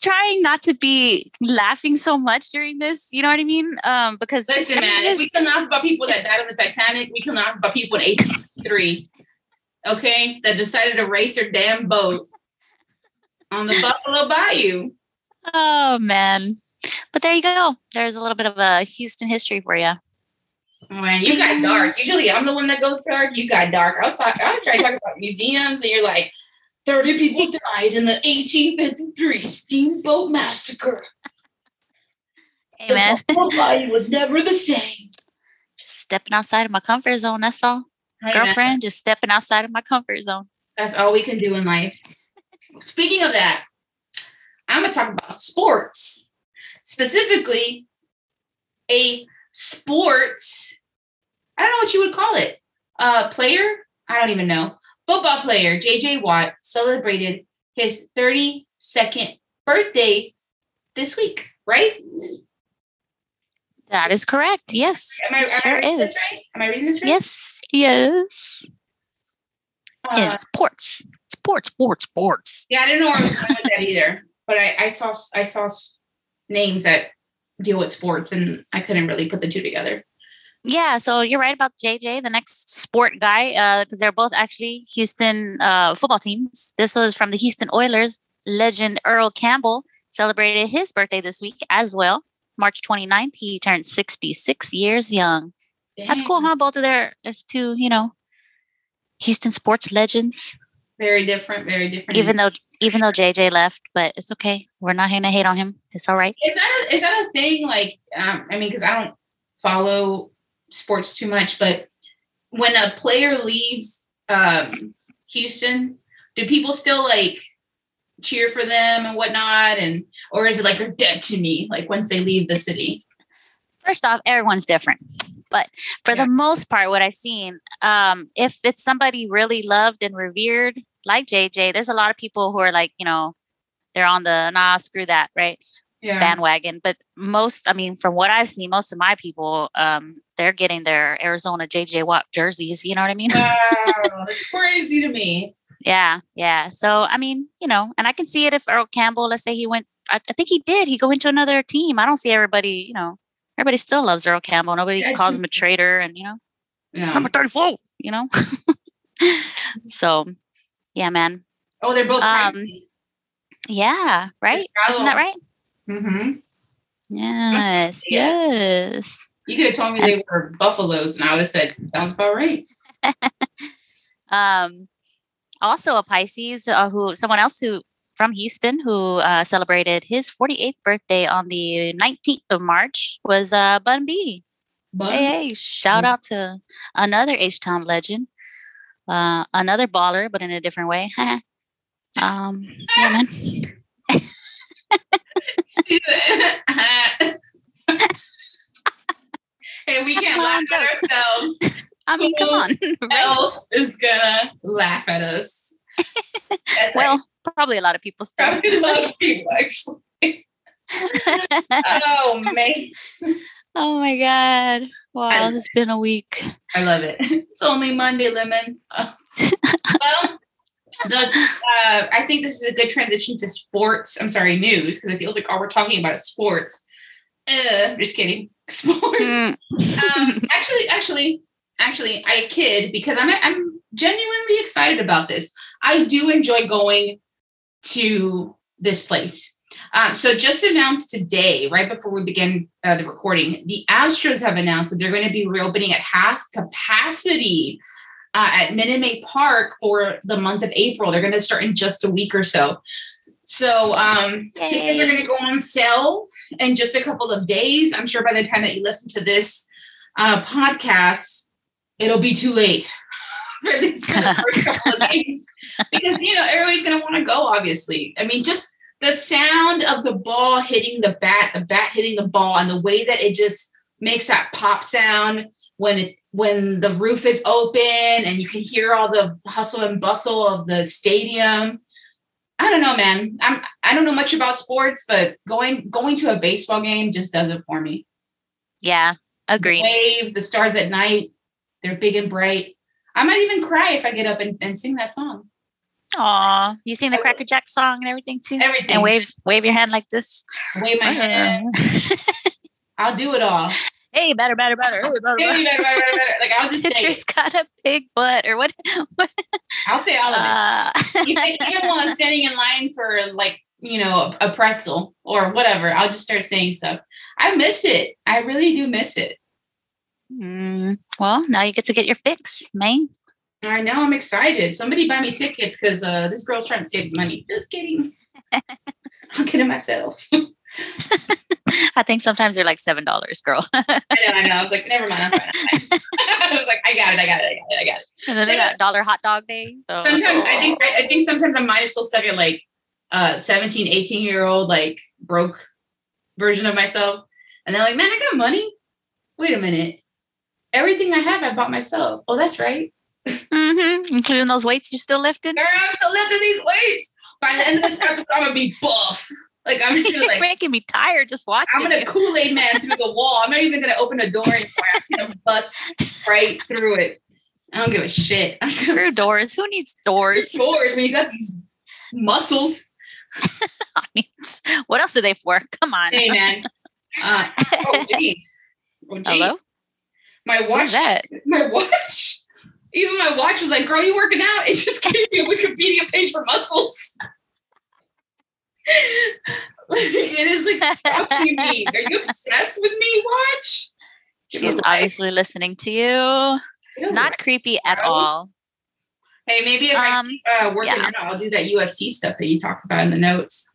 Trying not to be laughing so much during this. You know what I mean? Um, because listen, man, if we can laugh about people that died on the Titanic, we can laugh about people in 1853. Okay, that decided to race their damn boat on the Buffalo Bayou. Oh man. But there you go. There's a little bit of a Houston history for you. Oh, man, you got dark. Usually I'm the one that goes dark. You got dark. I was talking, I was trying to talk about museums, and you're like, 30 people died in the 1853 Steamboat Massacre. Amen. The body was never the same. Just stepping outside of my comfort zone. That's all. Hey, Girlfriend, just stepping outside of my comfort zone. That's all we can do in life. Speaking of that, I'm going to talk about sports, specifically a sports, I don't know what you would call it, a player. I don't even know. Football player JJ Watt celebrated his 32nd birthday this week, right? That is correct. Yes. Am I, am sure I is. Right? Am I reading this right? Yes. Yes. Uh, in sports. Sports, sports, sports. Yeah, I didn't know where I was going with that either. But I, I saw I saw names that deal with sports and I couldn't really put the two together. Yeah, so you're right about JJ, the next sport guy, because uh, they're both actually Houston uh, football teams. This was from the Houston Oilers. Legend Earl Campbell celebrated his birthday this week as well. March 29th, he turned 66 years young. Dang. That's cool, huh? Both of their as two, you know, Houston sports legends. Very different, very different. Even though even though JJ left, but it's okay. We're not gonna hate on him. It's all right. Is that a, is that a thing? Like, um, I mean, because I don't follow sports too much, but when a player leaves um, Houston, do people still like cheer for them and whatnot? And or is it like they're dead to me? Like once they leave the city. First off, everyone's different. But for yeah. the most part, what I've seen, um, if it's somebody really loved and revered, like JJ, there's a lot of people who are like, you know, they're on the nah, screw that, right? Yeah. Bandwagon. But most, I mean, from what I've seen, most of my people, um, they're getting their Arizona JJ Watt jerseys. You know what I mean? Wow, that's crazy to me. Yeah, yeah. So I mean, you know, and I can see it if Earl Campbell, let's say he went, I, I think he did. He go into another team. I don't see everybody, you know, everybody still loves Earl Campbell. Nobody calls him a traitor, and you know, yeah. it's number thirty-four. You know, so yeah, man. Oh, they're both. Um, yeah, right. Isn't that right? Mm-hmm. Yes, yeah. yes. You could have told me they were buffaloes, and I would have said, "Sounds about right." um, also a Pisces, uh, who someone else who from Houston who uh, celebrated his 48th birthday on the 19th of March was uh, Bun B. Bun? Hey, hey, shout out to another H Town legend, uh, another baller, but in a different way. um, yeah, man. hey, we can't laugh at ourselves. I mean, Who come on. right? else is gonna laugh at us? well, probably a lot of people still. Probably a lot of people actually. oh man. Oh my god. Wow, it's been a week. I love it. It's only Monday, Lemon. Well, the, uh, I think this is a good transition to sports. I'm sorry, news, because it feels like all we're talking about is sports. Uh, just kidding. Sports. Mm. um, actually, actually, actually, I kid because I'm I'm genuinely excited about this. I do enjoy going to this place. Um, so just announced today, right before we begin uh, the recording, the Astros have announced that they're going to be reopening at half capacity uh, at Minute Maid Park for the month of April. They're going to start in just a week or so. So um, tickets are going to go on sale in just a couple of days. I'm sure by the time that you listen to this uh, podcast, it'll be too late for these first couple of days because you know everybody's going to want to go. Obviously, I mean, just the sound of the ball hitting the bat, the bat hitting the ball, and the way that it just makes that pop sound when it when the roof is open and you can hear all the hustle and bustle of the stadium. I don't know, man. I'm I don't know much about sports, but going going to a baseball game just does it for me. Yeah, agreed. The wave, the stars at night, they're big and bright. I might even cry if I get up and, and sing that song. Aw, you sing the Cracker Jack song and everything too? Everything. And wave wave your hand like this. Wave my hand. I'll do it all hey, better, better, better. Hey, better, hey, better, better, better. Like I'll just Citrus say, got a big butt, or what? what? I'll say all of it. Uh, even, even while I'm standing in line for like you know, a, a pretzel or whatever. I'll just start saying stuff. I miss it. I really do miss it. Mm, well, now you get to get your fix, man. I know. I'm excited. Somebody buy me a ticket because uh, this girl's trying to save money. Just kidding. I'll get it myself. I think sometimes they're like seven dollars, girl. I know, I know. I was like, never mind. I'm fine. I'm fine. I was like, I got it, I got it, I got it, I got it. And then they got dollar hot dog day. So sometimes I think I, I think sometimes I might have still stuck at like uh 17, 18 year old like broke version of myself. And they're like, man, I got money. Wait a minute. Everything I have, I bought myself. Oh, that's right. Mm-hmm. Including those weights you're still lifting. Girl, I'm still lifting these weights. By the end of this episode, I'm gonna be buff. Like I'm just gonna like making me tired just watching. I'm gonna Kool Aid Man through the wall. I'm not even gonna open a door anymore. I'm just gonna bust right through it. I don't give a shit. I'm just through doors. Who needs doors? Doors when you got these muscles. I mean, what else are they for? Come on. Hey man. Uh, oh, geez. Oh, geez. Hello. My watch. that? My watch. Even my watch was like, "Girl, you working out?" It just gave me a Wikipedia page for muscles. Like, it is like stalking me. Are you obsessed with me, watch? She's obviously listening to you. Not creepy at all. Hey, maybe if um, I uh, work yeah. I'll do that UFC stuff that you talked about in the notes.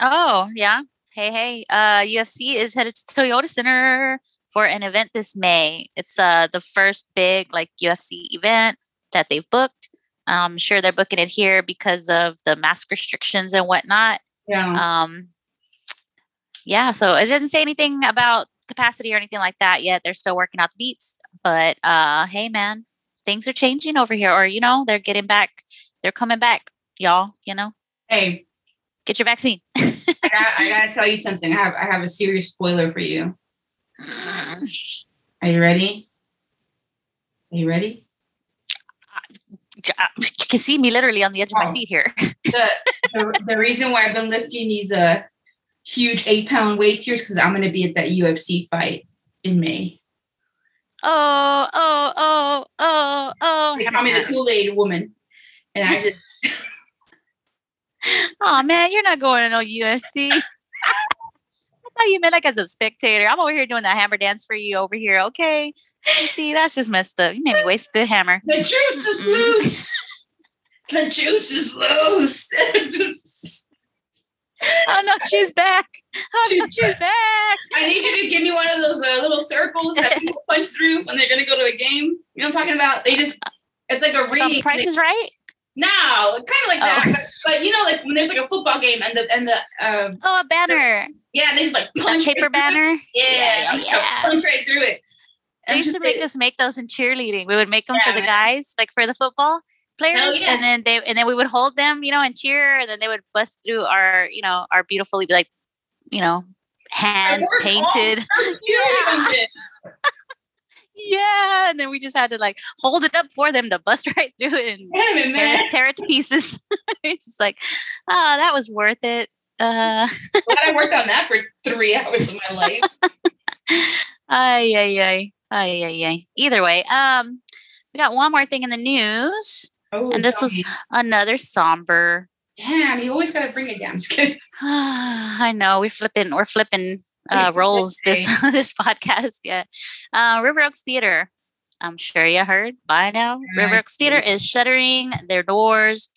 Oh yeah. Hey hey. Uh, UFC is headed to Toyota Center for an event this May. It's uh the first big like UFC event that they've booked. I'm sure they're booking it here because of the mask restrictions and whatnot. Yeah. Um, yeah. So it doesn't say anything about capacity or anything like that yet. They're still working out the beats. But uh, hey, man, things are changing over here, or you know, they're getting back. They're coming back, y'all. You know. Hey, get your vaccine. I, got, I gotta tell you something. I have I have a serious spoiler for you. Are you ready? Are you ready? You can see me literally on the edge of my seat here. the, the, the, reason why I've been lifting these uh huge eight pound weights here is because I'm going to be at that UFC fight in May. Oh, oh, oh, oh, oh. They call me the Kool Aid woman. And I just. oh, man, you're not going to no UFC. Thought you meant like as a spectator. I'm over here doing the hammer dance for you over here. Okay. You see, that's just messed up. You made me waste the hammer. The juice is loose. the juice is loose. just... Oh no, she's back. Oh no, she's back. I need you to give me one of those uh, little circles that people punch through when they're gonna go to a game. You know what I'm talking about? They just it's like a ring. Price they, is right. No, kind of like that. Oh. But, but, you know, like when there's like a football game and the and the uh, oh a banner. Yeah, they just like punch a paper right banner. Yeah, yeah, yeah. punch right through it. They used to make us make those in cheerleading. We would make them yeah. for the guys, like for the football players, yeah. and then they and then we would hold them, you know, and cheer, and then they would bust through our, you know, our beautifully like, you know, hand painted. Yeah. and then we just had to like hold it up for them to bust right through it and tear, tear, it to pieces. it's just like, ah, oh, that was worth it. Uh, Glad I worked on that for three hours of my life. ay, ay, ay, ay, ay, ay. Either way, um, we got one more thing in the news, oh, and this was me. another somber. Damn, you always got to bring it down. I know we're flipping, we're flipping uh, roles this this podcast. Yeah, uh, River Oaks Theater. I'm sure you heard by now. River Oaks Theater is shuttering their doors.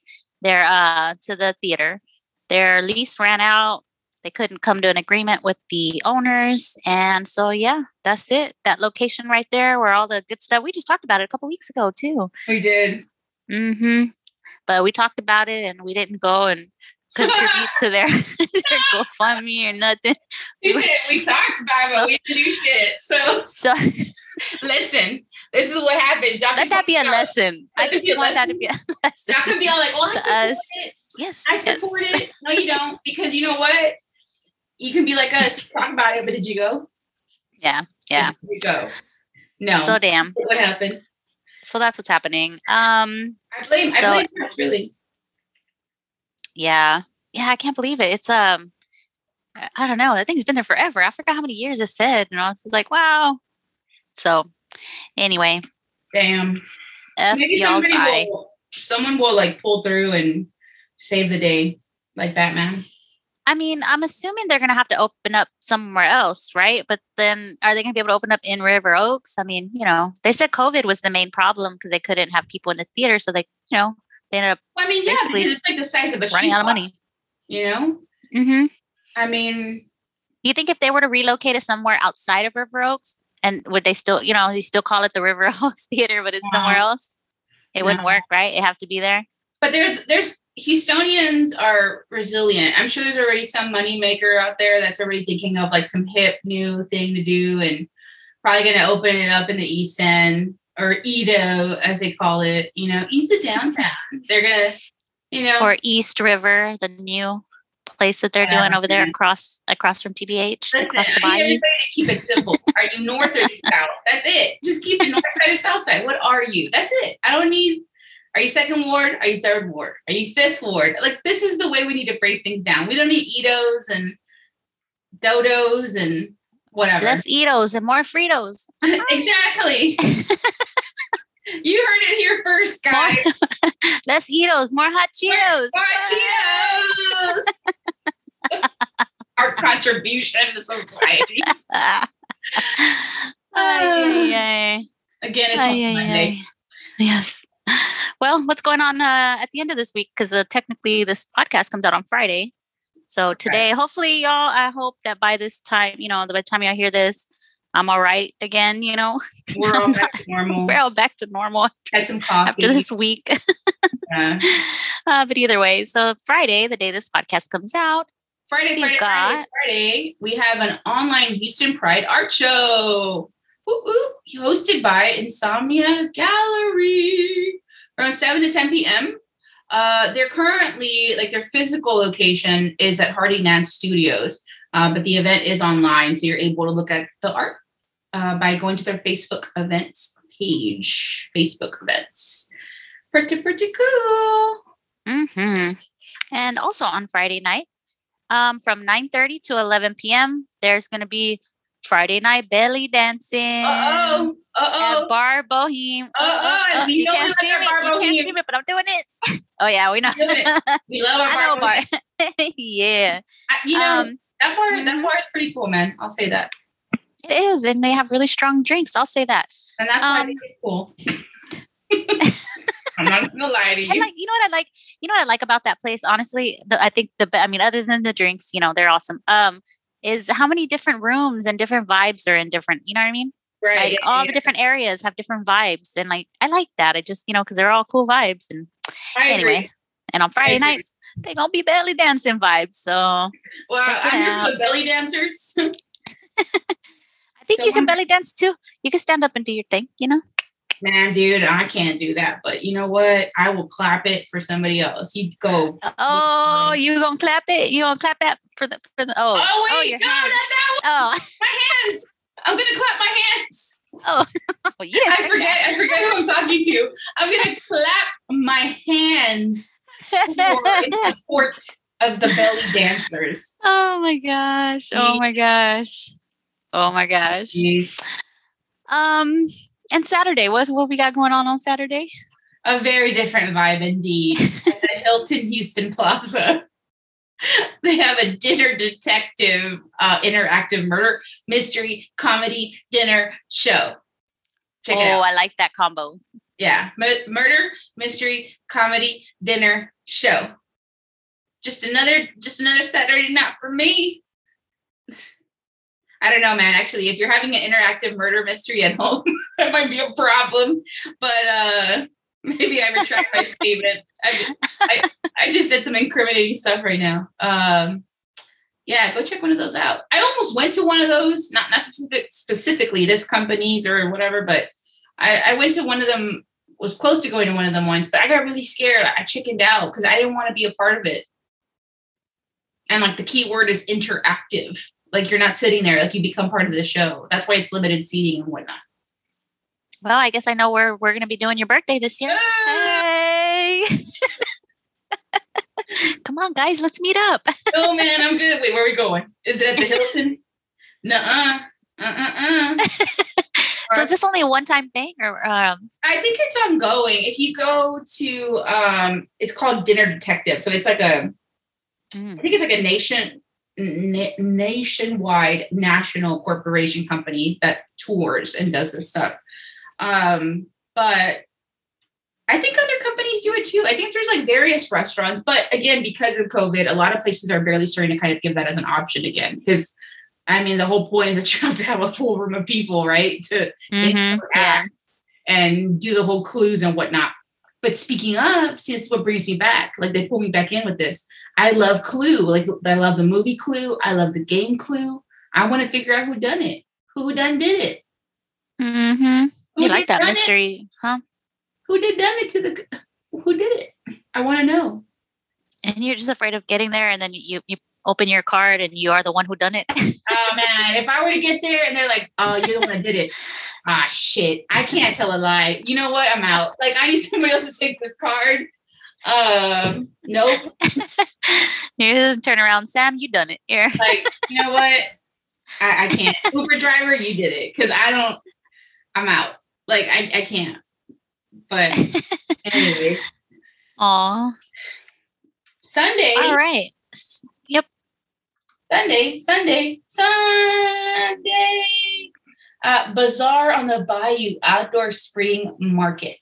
They're uh to the theater their lease ran out. They couldn't come to an agreement with the owners. And so, yeah, that's it. That location right there where all the good stuff, we just talked about it a couple weeks ago, too. We did. Mm-hmm. But we talked about it and we didn't go and contribute to their, their GoFundMe or nothing. You said we talked about it, but we didn't do shit. So, so listen, this is what happens. Y'all Let that be a lesson. I just want that to be a lesson. Y'all can be all like, well, to us. It. Yes. I support yes. it. No, you don't. Because you know what? You can be like us, talk about it, but did you go? Yeah. Yeah. You go? No. So damn. What happened? So that's what's happening. Um I blame so, I blame us really. Yeah. Yeah, I can't believe it. It's um I don't know. That thing's been there forever. I forgot how many years it said. And I was just like, wow. So anyway. Damn. F Maybe y'all's eye. Will, someone will like pull through and save the day like Batman. I mean, I'm assuming they're going to have to open up somewhere else, right? But then are they going to be able to open up in River Oaks? I mean, you know, they said COVID was the main problem because they couldn't have people in the theater. So they, you know, they ended up well, I mean, yeah, it's like the size of a running out of money. You know? Mm-hmm. I mean, you think if they were to relocate it somewhere outside of River Oaks, and would they still, you know, you still call it the River Oaks Theater, but it's yeah. somewhere else? It wouldn't work, right? It have to be there. But there's there's Houstonians are resilient. I'm sure there's already some money maker out there that's already thinking of like some hip new thing to do and probably going to open it up in the East End or EaDo as they call it, you know, east of downtown. They're to, you know, or East River, the new place that they're yeah, doing over there across across from. Listen, across the bayou. keep it simple. are you north or south? That's it. Just keep it north side or south side. What are you? That's it. I don't need are you second ward? Are you third ward? Are you fifth ward? Like this is the way we need to break things down. We don't need EaDos and dodos and whatever. Less EaDos and more Fritos. exactly. you heard it here first, guys. More, less EaDos, more hot Cheetos. More, more Cheetos. Our contribution to society. uh, Again, it's ay, Monday. Yes. well, what's going on uh, at the end of this week? Because uh, technically, this podcast comes out on Friday. So today, right. hopefully, y'all. I hope that by this time, you know, by the time y'all hear this, I'm all right again. You know, we're all back to normal. We're all back to normal. Had some coffee after this week. yeah. uh, but either way, so Friday, the day this podcast comes out, Friday, Friday, got, Friday, Friday, we have an online Houston Pride art show. Ooh, ooh, hosted by Insomnia Gallery around 7 to 10 p.m. Uh, they're currently like their physical location is at Hardy Nance Studios, uh, but the event is online, so you're able to look at the art uh, by going to their Facebook events page. Facebook events, pretty pretty cool. Mm-hmm. And also on Friday night, um, from 9:30 to 11 p.m., there's going to be Friday night belly dancing. oh. Uh-oh. At Bar Boheme. Uh-oh. You, you can't see me. You can't see me, but I'm doing it. oh yeah, we know. we love our bar. bar. yeah. I, you know um, that bar. Mm-hmm. That bar is pretty cool, man. I'll say that. It is, and they have really strong drinks. I'll say that. And that's um, why it's cool. I'm not gonna lie to you. I like, you know what I like. You know what I like about that place. Honestly, the, I think the. I mean, other than the drinks, you know, they're awesome. Um, is how many different rooms and different vibes are in different. You know what I mean? Right. Like all yeah. the different areas have different vibes. And like I like that. I just, you know, because they're all cool vibes. And I anyway. Agree. And on Friday nights, they gonna be belly dancing vibes. So well, I'm here for belly dancers. I think so you can belly dance too. You can stand up and do your thing, you know? Man, dude, I can't do that. But you know what? I will clap it for somebody else. You go. Oh, you gonna clap it? You gonna clap that for the for the oh oh, oh wait, oh, no, not that one. Oh, my hands. I'm gonna clap my hands. Oh, yeah. I forget. I forget who I'm talking to. I'm gonna clap my hands in support of the belly dancers. Oh my gosh! Oh my gosh! Oh my gosh! Um, and Saturday, what what we got going on on Saturday? A very different vibe indeed. at the Hilton Houston Plaza. they have a dinner detective uh, interactive murder mystery comedy dinner show. Check oh, it out. I like that combo. Yeah, M- murder mystery comedy dinner show. Just another, just another Saturday night for me. I don't know, man. Actually, if you're having an interactive murder mystery at home, that might be a problem. But uh maybe I retract my statement. I, I, I, just said some incriminating stuff right now. Um, yeah, go check one of those out. I almost went to one of those, not not specific, specifically this company's or whatever, but I, I went to one of them. Was close to going to one of them once, but I got really scared. I chickened out because I didn't want to be a part of it. And like the key word is interactive. Like you're not sitting there, like you become part of the show. That's why it's limited seating and whatnot. Well, I guess I know where we're going to be doing your birthday this year. Hey. Come on, guys, let's meet up. oh man, I'm good. Wait, where are we going? Is it at the Hilton? Nuh-uh. Uh-uh-uh. so is this only a one-time thing or um I think it's ongoing. If you go to um it's called Dinner Detective. So it's like a mm. I think it's like a nation na- nationwide national corporation company that tours and does this stuff. Um, but I think other companies do it too. I think there's like various restaurants, but again, because of COVID, a lot of places are barely starting to kind of give that as an option again. Because I mean, the whole point is that you have to have a full room of people, right? To mm-hmm. yeah. and do the whole clues and whatnot. But speaking of, see, this is what brings me back. Like they pull me back in with this. I love Clue. Like I love the movie Clue. I love the game Clue. I want to figure out who done it. Who done did it? Mm-hmm. Who you like that mystery, it? huh? Who did done it to the? Who did it? I want to know. And you're just afraid of getting there, and then you you open your card, and you are the one who done it. oh man! If I were to get there, and they're like, "Oh, you're the one that did it," ah shit! I can't tell a lie. You know what? I'm out. Like I need somebody else to take this card. Um, nope. you just turn around, Sam. You done it. Here. like, you know what? I, I can't. Uber driver, you did it. Cause I don't, I'm out. Like I, I can't. But anyways. Aw. Sunday. All right. Yep. Sunday, Sunday, Sunday. Uh, Bazaar on the Bayou Outdoor Spring Market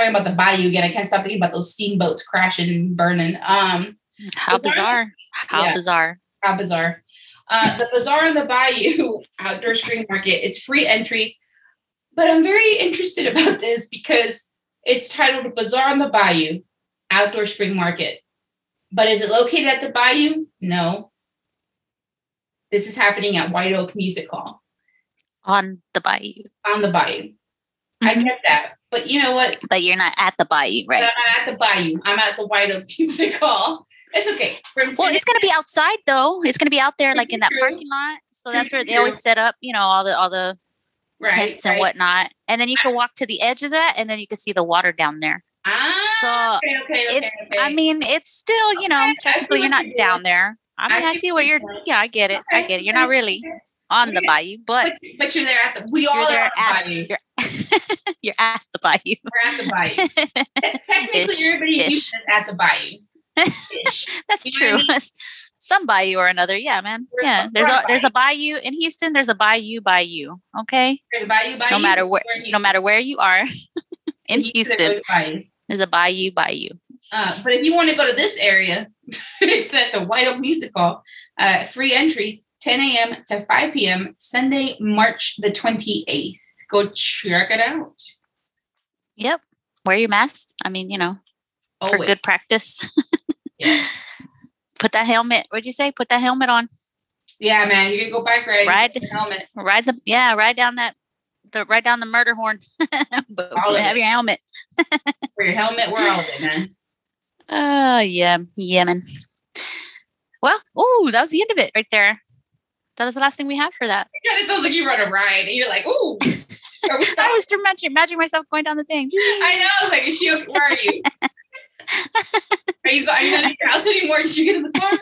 talking about the bayou again. I can't stop thinking about those steamboats crashing and burning. Um, how bizarre! How yeah, bizarre! How bizarre! Uh, the bazaar on the bayou outdoor spring market. It's free entry, but I'm very interested about this because it's titled Bazaar on the Bayou Outdoor Spring Market. But is it located at the bayou? No. This is happening at White Oak Music Hall. On the bayou. On the bayou. Mm-hmm. I get that. But you know what? But you're not at the bayou, right? I'm not at the bayou. I'm at the White Oak Music Hall. It's okay. From well, it's gonna be outside though. It's gonna be out there, like in that parking lot. So that's where they always set up, you know, all the all the right, tents and right. whatnot. And then you can walk to the edge of that, and then you can see the water down there. Ah, so okay, okay, it's. Okay. I mean, it's still, you know, technically you're not down there. I mean, I, I see what you're. Yeah, I get it. I get it. You're not really on the bayou, but but, but you're there at the. We all are at, the bayou. You're, you're, at the bayou. We're at the bayou. Technically, Ish. everybody Ish. at the bayou. That's you true. I mean? Some bayou or another, yeah, man. We're, yeah, there's a, a there's a bayou in Houston. There's a bayou bayou. Okay. There's a bayou bayou. No matter where, no matter where you are in Houston, there's a bayou bayou. Uh, but if you want to go to this area, it's at the White Oak Music Hall. Uh, free entry. 10 a.m. to 5 p.m. Sunday, March the 28th. Go check it out. Yep. Wear your mask. I mean, you know, Always. for good practice. yeah. Put that helmet. What'd you say? Put that helmet on. Yeah, man. You're gonna go bike ride. Ride the helmet. Ride the yeah. Ride down that. The ride down the murder horn. but have your helmet. for your helmet, we're all it, man. Oh uh, yeah, yeah, man. Well, oh, that was the end of it right there that is the last thing we have for that. Yeah, it sounds like you run a ride and you're like, ooh. I was imagining, imagining myself going down the thing. I know. Like, is she, where are you? Are you, are you not at your house anymore? Did you get in the car?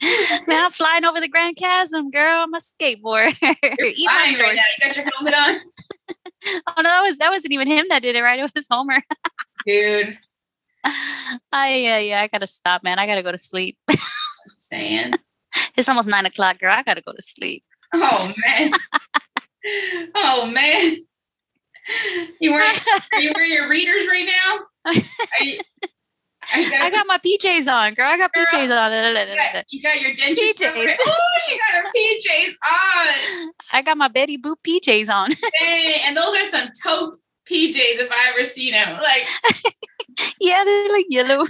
Man, I'm flying over the Grand Chasm, girl. I'm a skateboard. You're flying right now. You got your helmet on. oh no, that was that wasn't even him that did it, right? It was Homer. Dude. I yeah, yeah, I gotta stop, man. I gotta go to sleep. saying. It's almost nine o'clock, girl. I gotta go to sleep. Oh man. oh man. You wearing you wearing your readers right now? You, I got my PJs on, girl. I got girl, PJs on. You got, you got your dentist PJs. Oh, you got her PJs on. I got my Betty Boop PJs on. Dang, and those are some taupe PJs if I ever seen them. Like, yeah, they're like yellow.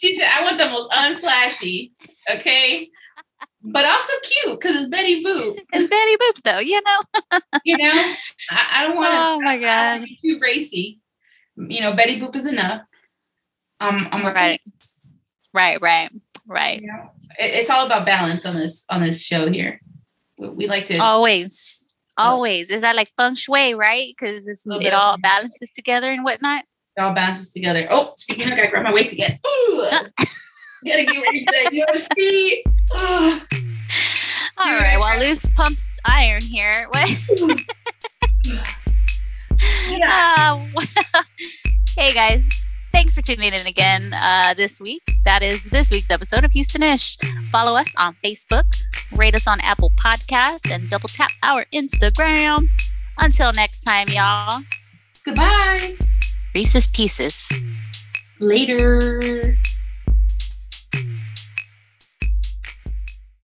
she said, "I want the most unflashy." Okay, but also cute because it's Betty Boop. It's Betty Boop, though. You know. you know, I, I don't want to. Oh my god, too racy. You know, Betty Boop is enough. Um, I'm right, right, right, right. You know, it, it's all about balance on this on this show here. We, we like to always, always. Is that like feng shui, right? Because it all balances together and whatnot. It all balances together. Oh, speaking of, I gotta grab my weights again. Ooh. gotta get ready for that UFC. All right. Well, loose pumps iron here. What? yeah. Uh, hey guys, Thanks for tuning in again uh, this week. That is this week's episode of Houstonish. Follow us on Facebook, rate us on Apple Podcasts, and double tap our Instagram. Until next time, y'all. Goodbye. Reese's Pieces. Later.